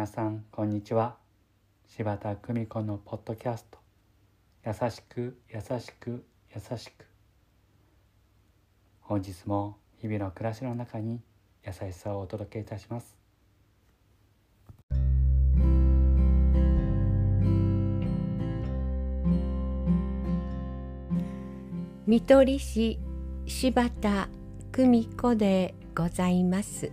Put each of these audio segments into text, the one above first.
皆さんこんにちは。柴田久美子のポッドキャスト。優しく優しく優しく。本日も日々の暮らしの中に優しさをお届けいたします。見取り師柴田久美子でございます。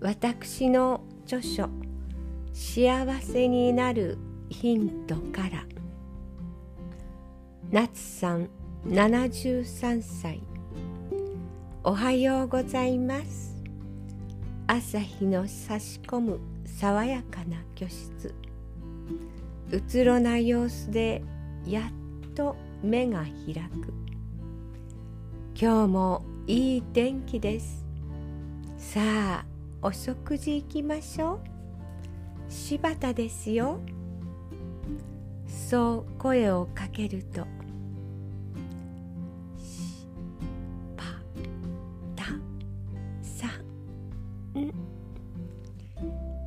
私の著書「幸せになるヒント」から。夏さん73歳。おはようございます。朝日の差し込む爽やかな居室。うつろな様子でやっと目が開く。今日もいい天気です。さあお食事行きましょう。柴田ですよ。そう声をかけると。しばたさん。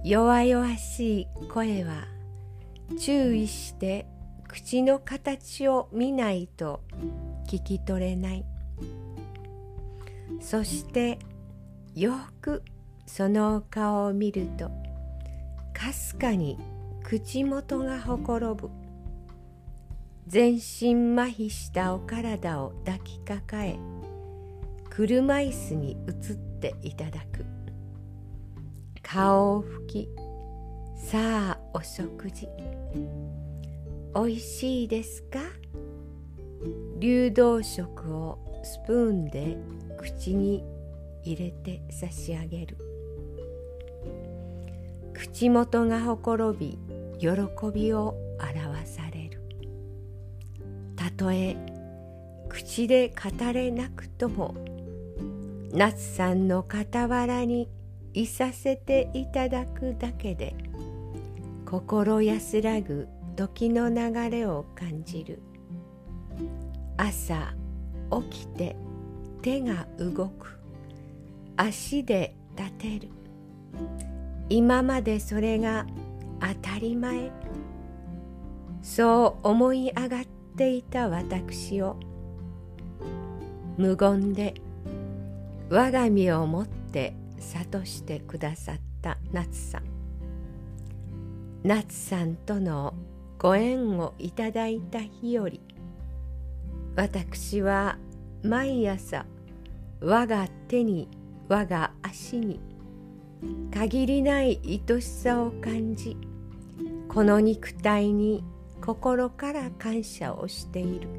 弱々しい声は注意して口の形を見ないと聞き取れない。そしてよくその顔を見るとかすかに口元がほころぶ。全身麻痺したお体を抱きかかえ車椅子に移っていただく。顔を拭きさあお食事。おいしいですか？流動食をスプーンで口に入れて差し上げる。口元がほころび喜びを表される。たとえ口で語れなくとも夏さんの傍らにいさせていただくだけで心安らぐ時の流れを感じる。朝起きて手が動く。足で立てる。今までそれが当たり前。そう思い上がっていた私を。無言で我が身をもって諭してくださった夏さん。夏さんとのご縁をいただいた日より私は毎朝我が手に我が足に限りない愛しさを感じこの肉体に心から感謝をしている。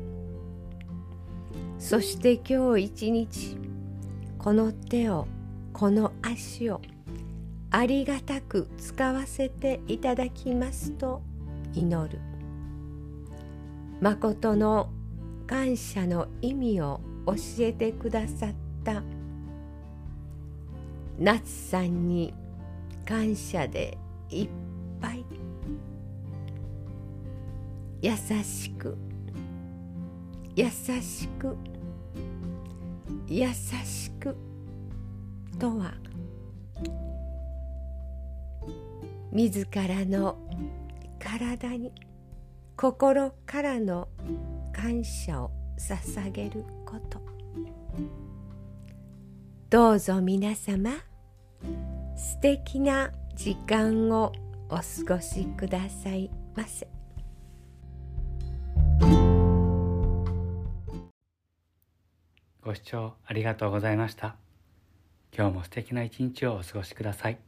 そして今日一日この手をこの足をありがたく使わせていただきますと祈る。誠の感謝の意味を教えてくださった夏さんに感謝でいっぱい。優しく。優しく。優しく。とは自らの体に心からの感謝を捧げること。どうぞ皆様素敵な時間をお過ごしくださいませ。ご視聴ありがとうございました。今日も素敵な一日をお過ごしください。